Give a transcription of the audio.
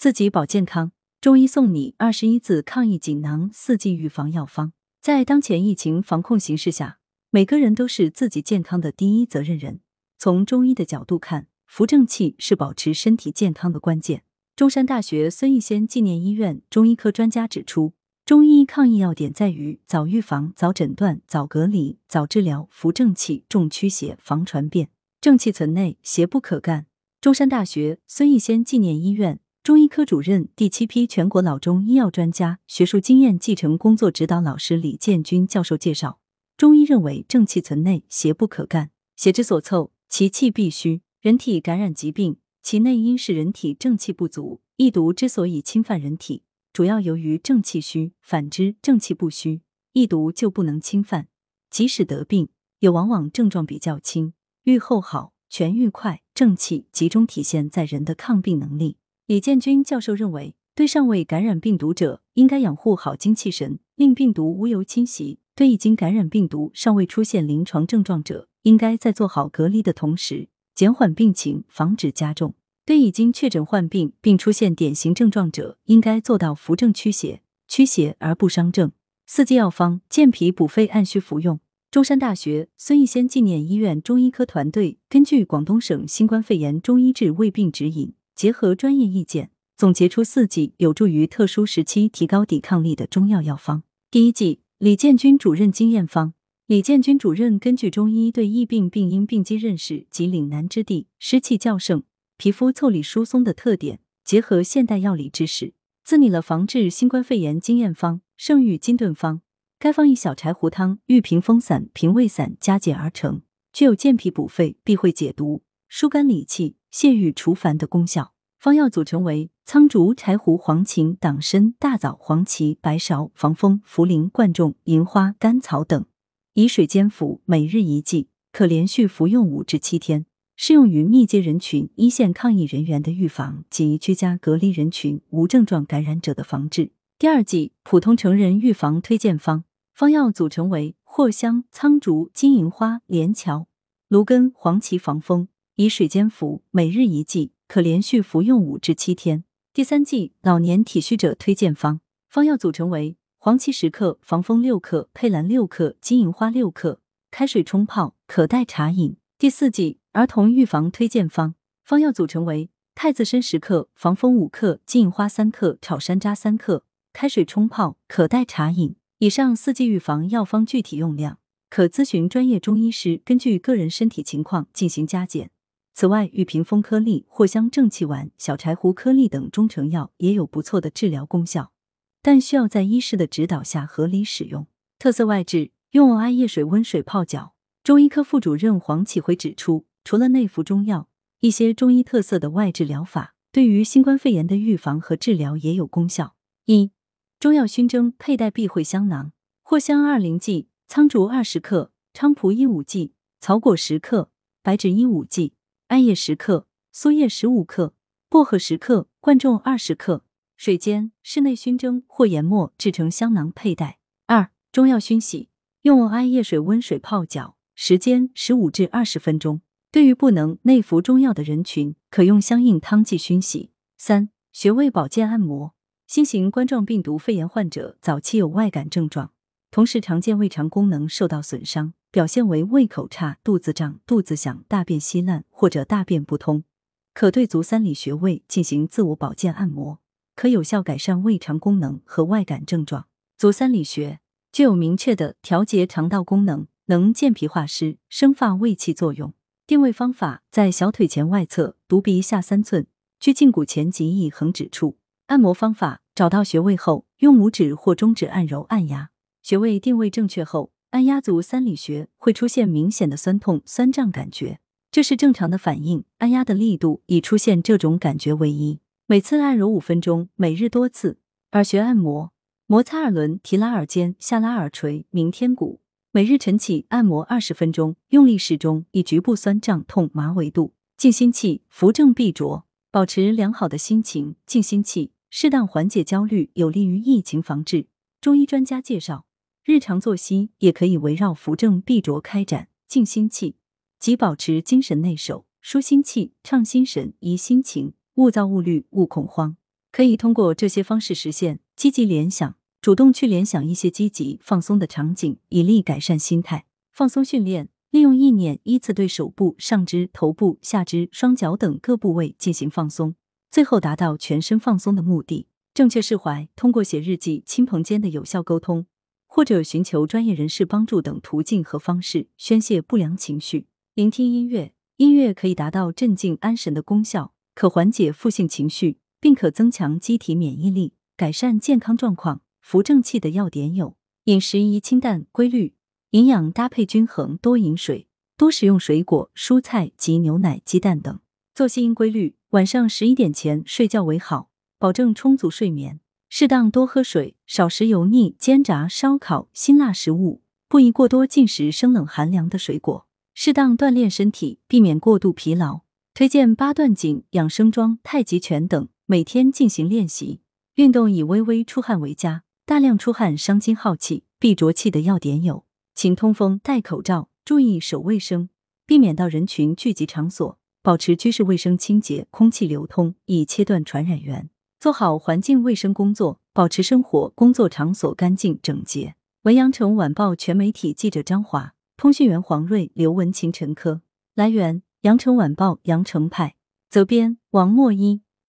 自己保健康。中医送你二十一字抗疫锦囊，四季预防药方。在当前疫情防控形势下，每个人都是自己健康的第一责任人。从中医的角度看，扶正气是保持身体健康的关键。中山大学孙逸仙纪念医院中医科专家指出，中医抗疫要点在于早预防、早诊断、早隔离、早治疗，扶正气，重驱邪，防传变。正气存内，邪不可干。中山大学孙逸仙纪念医院。中医科主任、第七批全国老中医药专家、学术经验继承工作指导老师李建军教授介绍，中医认为正气存内，邪不可干。邪之所凑，其气必虚。人体感染疾病，其内因是人体正气不足。疫毒之所以侵犯人体，主要由于正气虚；反之，正气不虚，疫毒就不能侵犯。即使得病，也往往症状比较轻，愈后好，痊愈快。正气集中体现在人的抗病能力。李建军教授认为，对尚未感染病毒者，应该养护好精气神，令病毒无由侵袭；对已经感染病毒、尚未出现临床症状者，应该在做好隔离的同时，减缓病情，防止加重；对已经确诊患病并出现典型症状者，应该做到扶正驱邪，驱邪而不伤正。四季药方健脾补肺按需服用。中山大学孙逸仙纪念医院中医科团队根据广东省新冠肺炎中医治胃病指引。结合专业意见，总结出四剂有助于特殊时期提高抵抗力的中药药方。第一剂，李建军主任经验方。李建军主任根据中医对疫病病因病机认识及岭南之地湿气较盛、皮肤腠理疏松的特点，结合现代药理知识，自拟了防治新冠肺炎经验方——圣域金盾方。该方以小柴胡汤、玉屏风散、平胃散加减而成，具有健脾补肺、避秽解毒、疏肝理气。泻郁除烦的功效。方药组成为苍竹、柴胡、黄芩、党参、大枣、黄芪、白芍、防风、茯苓、贯众、银花、甘草等，以水煎服，每日一剂，可连续服用五至七天。适用于密接人群、一线抗疫人员的预防及居家隔离人群、无症状感染者的防治。第二剂普通成人预防推荐方。方药组成为藿香、苍竹、金银花、连翘、芦根、黄芪防风。以水煎服，每日一剂，可连续服用五至七天。第三剂老年体虚者推荐方，方药组成为黄芪十克、防风六克、佩兰六克、金银花六克，开水冲泡，可代茶饮。第四剂儿童预防推荐方，方药组成为太子参十克、防风五克、金银花三克、炒山楂三克，开水冲泡，可代茶饮。以上四剂预防药方具体用量，可咨询专业中医师，根据个人身体情况进行加减。此外，玉屏风颗粒、藿香正气丸、小柴胡颗粒等中成药也有不错的治疗功效，但需要在医师的指导下合理使用。特色外治用艾叶水温水泡脚。中医科副主任黄启辉指出，除了内服中药，一些中医特色的外治疗法对于新冠肺炎的预防和治疗也有功效。一、中药熏蒸佩戴避讳香囊：藿香二零剂，苍竹二十克，菖蒲一五剂，草果十克，白芷一五剂。艾叶十克，苏叶十五克，薄荷十克，贯众二十克，水煎，室内熏蒸或研末制成香囊佩戴。二、中药熏洗，用艾叶水温水泡脚，时间十五至二十分钟。对于不能内服中药的人群，可用相应汤剂熏洗。三、穴位保健按摩，新型冠状病毒肺炎患者早期有外感症状，同时常见胃肠功能受到损伤。表现为胃口差、肚子胀、肚子响、大便稀烂或者大便不通，可对足三里穴位进行自我保健按摩，可有效改善胃肠功能和外感症状。足三里穴具有明确的调节肠道功能，能健脾化湿、生发胃气作用。定位方法在小腿前外侧，犊鼻下三寸，距胫骨前及一横指处。按摩方法：找到穴位后，用拇指或中指按揉按压。穴位定位正确后。按压足三里穴会出现明显的酸痛、酸胀感觉，这是正常的反应。按压的力度以出现这种感觉为宜。每次按揉五分钟，每日多次。耳穴按摩：摩擦耳轮，提拉耳尖，下拉耳垂，鸣天鼓。每日晨起按摩二十分钟，用力适中，以局部酸胀痛麻为度。静心气，扶正必浊，保持良好的心情。静心气适当缓解焦虑，有利于疫情防治。中医专家介绍。日常作息也可以围绕扶正必浊开展，静心气，即保持精神内守；舒心气，畅心神，怡心情，勿躁勿虑，勿恐慌。可以通过这些方式实现积极联想，主动去联想一些积极放松的场景，以利改善心态。放松训练，利用意念依次对手部、上肢、头部、下肢、双脚等各部位进行放松，最后达到全身放松的目的。正确释怀，通过写日记、亲朋间的有效沟通，或者寻求专业人士帮助等途径和方式宣泄不良情绪。聆听音乐，音乐可以达到镇静安神的功效，可缓解负性情绪，并可增强机体免疫力，改善健康状况。扶正气的要点有：饮食宜清淡规律，营养搭配均衡，多饮水，多食用水果、蔬菜及牛奶、鸡蛋等。作息应规律，晚上十一点前睡觉为好。保证充足睡眠，适当多喝水，少食油腻、煎炸、烧烤、辛辣食物，不宜过多进食生冷寒凉的水果。适当锻炼身体，避免过度疲劳。推荐八段锦、养生桩、太极拳等，每天进行练习。运动以微微出汗为佳，大量出汗伤筋耗气，必浊气的要点有：勤通风、戴口罩、注意手卫生，避免到人群聚集场所，保持居室卫生清洁、空气流通，以切断传染源。做好环境卫生工作，保持生活工作场所干净整洁。文阳城晚报全媒体记者张华，通讯员黄瑞、刘文琴、陈科。来源：阳城晚报阳城派。责编：王墨一。